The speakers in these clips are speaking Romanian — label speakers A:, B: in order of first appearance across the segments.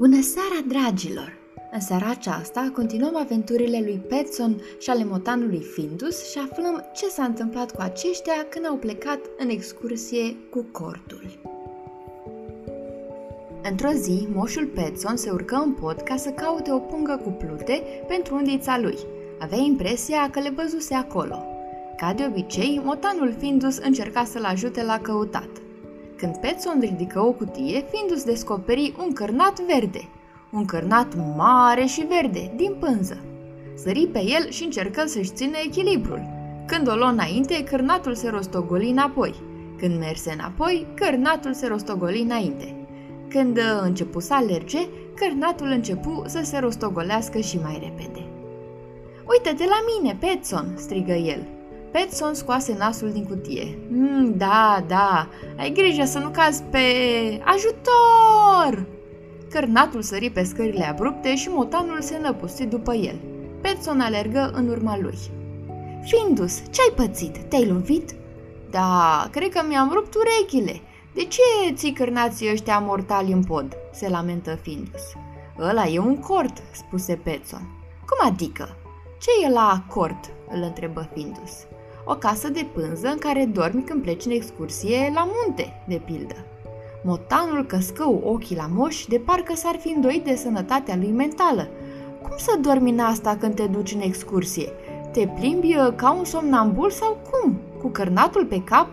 A: Bună seara, dragilor! În seara aceasta continuăm aventurile lui Petson și ale motanului Findus și aflăm ce s-a întâmplat cu aceștia când au plecat în excursie cu cortul. Într-o zi, moșul Petson se urcă în pod ca să caute o pungă cu plute pentru undița lui. Avea impresia că le văzuse acolo. Ca de obicei, motanul Findus încerca să-l ajute la căutat – când Petson ridică o cutie, Findus descoperi un cărnat verde. Un cărnat mare și verde, din pânză. Sări pe el și încercă să-și țină echilibrul. Când o luă înainte, cărnatul se rostogoli înapoi. Când merse înapoi, cărnatul se rostogoli înainte. Când începu să alerge, cărnatul începu să se rostogolească și mai repede. Uită-te la mine, Petson!" strigă el. Petson scoase nasul din cutie. Mm, da, da, ai grijă să nu cazi pe... Ajutor! Cărnatul sări pe scările abrupte și motanul se năpusti după el. Petson alergă în urma lui. Findus, ce-ai pățit? Te-ai lovit? Da, cred că mi-am rupt urechile. De ce ții cărnații ăștia mortali în pod? Se lamentă Findus. Ăla e un cort, spuse Petson. Cum adică? Ce e la cort? îl întrebă Findus o casă de pânză în care dormi când pleci în excursie la munte, de pildă. Motanul căscă ochii la moș de parcă s-ar fi îndoit de sănătatea lui mentală. Cum să dormi în asta când te duci în excursie? Te plimbi uh, ca un somnambul sau cum? Cu cărnatul pe cap?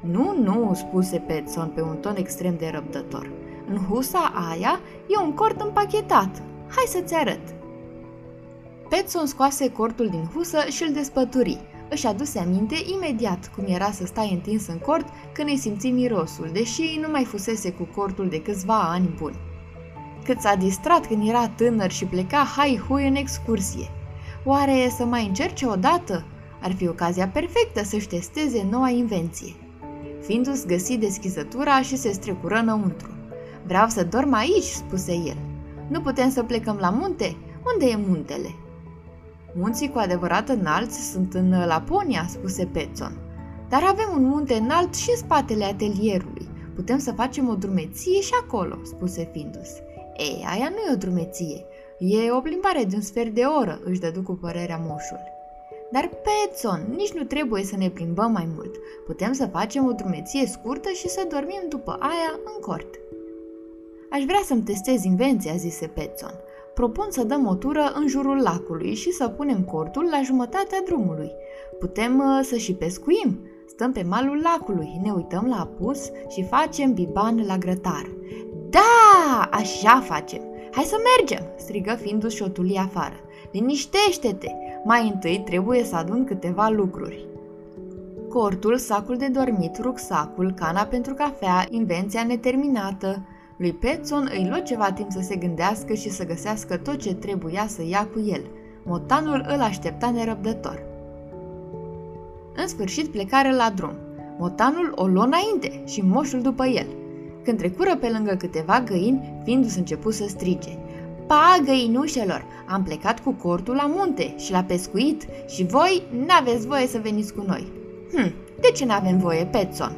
A: Nu, nu, spuse Petson pe un ton extrem de răbdător. În husa aia e un cort împachetat. Hai să-ți arăt. Petson scoase cortul din husă și îl despături. Își aduse aminte imediat cum era să stai întins în cort când îi simți mirosul, deși nu mai fusese cu cortul de câțiva ani buni. Cât s-a distrat când era tânăr și pleca hai-hui în excursie. Oare să mai încerce odată? Ar fi ocazia perfectă să-și testeze noua invenție. Findus găsi deschizătura și se strecură înăuntru. Vreau să dorm aici, spuse el. Nu putem să plecăm la munte? Unde e muntele? Munții cu adevărat înalți sunt în Laponia, spuse Petson. Dar avem un munte înalt și în spatele atelierului. Putem să facem o drumeție și acolo, spuse Findus. Ei, aia nu e o drumeție. E o plimbare de un sfert de oră, își dădu cu părerea moșul. Dar, Petson, nici nu trebuie să ne plimbăm mai mult. Putem să facem o drumeție scurtă și să dormim după aia în cort. Aș vrea să-mi testez invenția, zise Petson propun să dăm o tură în jurul lacului și să punem cortul la jumătatea drumului. Putem uh, să și pescuim. Stăm pe malul lacului, ne uităm la apus și facem biban la grătar. Da, așa facem! Hai să mergem!" strigă fiindu-și șotulii afară. Liniștește-te! Mai întâi trebuie să adun câteva lucruri. Cortul, sacul de dormit, rucsacul, cana pentru cafea, invenția neterminată, lui Petson îi luă ceva timp să se gândească și să găsească tot ce trebuia să ia cu el. Motanul îl aștepta nerăbdător. În sfârșit plecare la drum. Motanul o luă înainte și moșul după el. Când trecură pe lângă câteva găini, fiindu-se început să strige. Pa, găinușelor! Am plecat cu cortul la munte și la pescuit și voi n-aveți voie să veniți cu noi. Hm, de ce n-avem voie, Petson?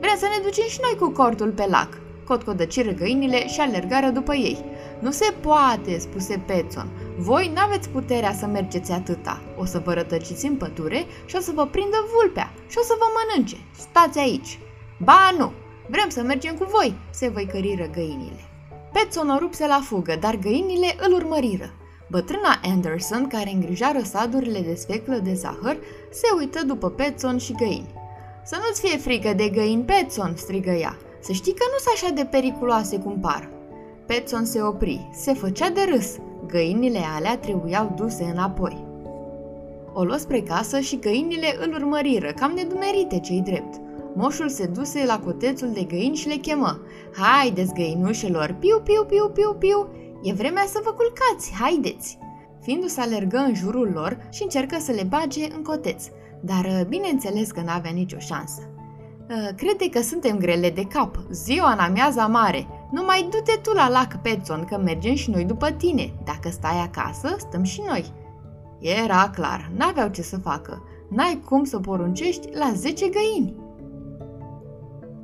A: Vrem să ne ducem și noi cu cortul pe lac, cotcodăciră găinile și alergară după ei. Nu se poate, spuse Petson. Voi n-aveți puterea să mergeți atâta. O să vă rătăciți în pădure și o să vă prindă vulpea și o să vă mănânce. Stați aici. Ba nu, vrem să mergem cu voi, se văicăriră găinile. Petson o rupse la fugă, dar găinile îl urmăriră. Bătrâna Anderson, care îngrija răsadurile de sfeclă de zahăr, se uită după Petson și găini. Să nu-ți fie frică de găini, Petson, strigă ea. Să știi că nu sunt așa de periculoase cum par. Petson se opri, se făcea de râs. Găinile alea trebuiau duse înapoi. O luă spre casă și găinile îl urmăriră, cam nedumerite cei drept. Moșul se duse la cotețul de găini și le chemă. Haideți, găinușelor, piu, piu, piu, piu, piu, e vremea să vă culcați, haideți! Fiindu-se alergă în jurul lor și încercă să le bage în coteț, dar bineînțeles că n-avea nicio șansă. Ă, crede că suntem grele de cap. Ziua în amiaza mare. Numai du-te tu la lac, Petson, că mergem și noi după tine. Dacă stai acasă, stăm și noi. Era clar, n-aveau ce să facă. N-ai cum să poruncești la 10 găini.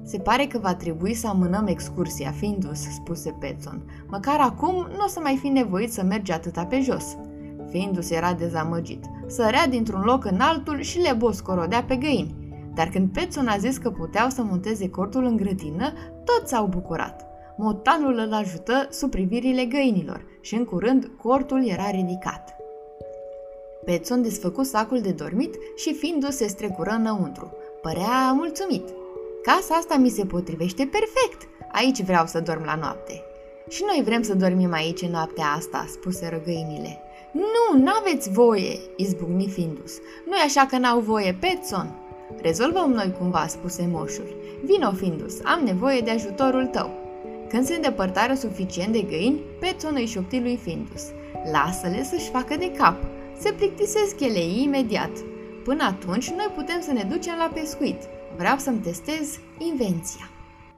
A: Se pare că va trebui să amânăm excursia, Findus, spuse Petson. Măcar acum nu o să mai fi nevoit să mergi atâta pe jos. Findus era dezamăgit. Sărea dintr-un loc în altul și le boscorodea pe găini. Dar când Petson a zis că puteau să monteze cortul în grădină, toți s-au bucurat. Motanul îl ajută sub privirile găinilor și în curând cortul era ridicat. Petson desfăcu sacul de dormit și Findus se strecură înăuntru. Părea mulțumit. Casa asta mi se potrivește perfect. Aici vreau să dorm la noapte. Și noi vrem să dormim aici în noaptea asta, spuse răgăinile. Nu, n-aveți voie, izbucni Findus. Nu-i așa că n-au voie, Petson? Rezolvăm noi cumva, spuse moșul. Vino, Findus, am nevoie de ajutorul tău. Când se îndepărtară suficient de găini, Petson îi șopti lui Findus. Lasă-le să-și facă de cap. Se plictisesc ele imediat. Până atunci, noi putem să ne ducem la pescuit. Vreau să-mi testez invenția.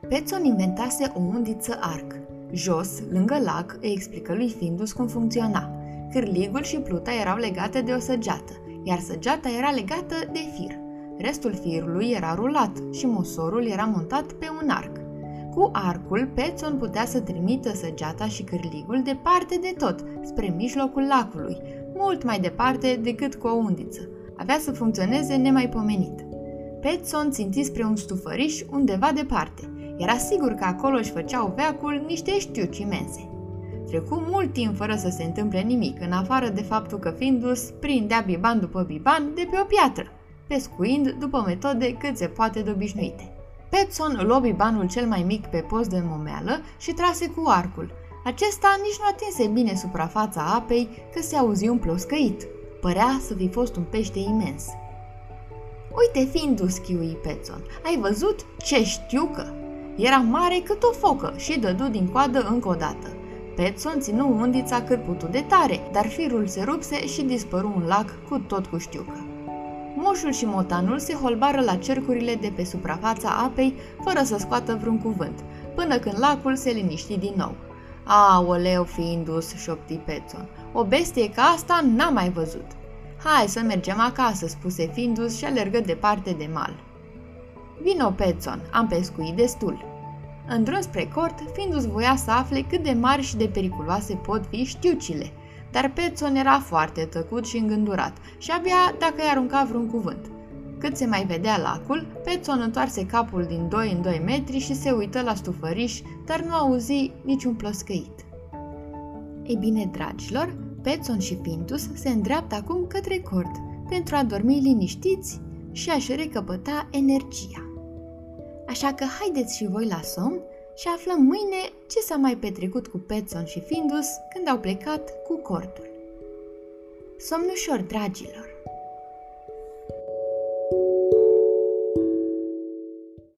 A: Petson inventase o undiță arc. Jos, lângă lac, îi explică lui Findus cum funcționa. Cârligul și pluta erau legate de o săgeată, iar săgeata era legată de fir. Restul firului era rulat și mosorul era montat pe un arc. Cu arcul, Petson putea să trimită săgeata și cârligul departe de tot, spre mijlocul lacului, mult mai departe decât cu o undiță. Avea să funcționeze nemaipomenit. Petson ținti spre un stufăriș undeva departe. Era sigur că acolo își făceau veacul niște știuci imense. Trecu mult timp fără să se întâmple nimic, în afară de faptul că Findus prindea biban după biban de pe o piatră, pescuind după metode cât se poate de obișnuite. Petson luă bibanul cel mai mic pe post de momeală și trase cu arcul. Acesta nici nu atinse bine suprafața apei că se auzi un ploscăit. Părea să fi fost un pește imens. Uite, Findus, chiui Petson, ai văzut ce știu că? Era mare cât o focă și dădu din coadă încă o dată. Petson ținu undița cât putu de tare, dar firul se rupse și dispăru un lac cu tot cu știucă. Moșul și motanul se holbară la cercurile de pe suprafața apei, fără să scoată vreun cuvânt, până când lacul se liniști din nou. Aoleu, Findus, șopti Petson, o bestie ca asta n-am mai văzut. Hai să mergem acasă, spuse Findus și alergă departe de mal. Vino, Petson, am pescuit destul. În drum spre cort, Findus voia să afle cât de mari și de periculoase pot fi știucile, dar Petson era foarte tăcut și îngândurat și abia dacă i arunca vreun cuvânt. Cât se mai vedea lacul, Petson întoarse capul din 2 în 2 metri și se uită la stufăriș, dar nu auzi niciun ploscăit. Ei bine, dragilor, Petson și Findus se îndreaptă acum către cort pentru a dormi liniștiți și a-și recăpăta energia. Așa că haideți și voi la somn și aflăm mâine ce s-a mai petrecut cu Petson și Findus când au plecat cu cortul. Somn ușor, dragilor!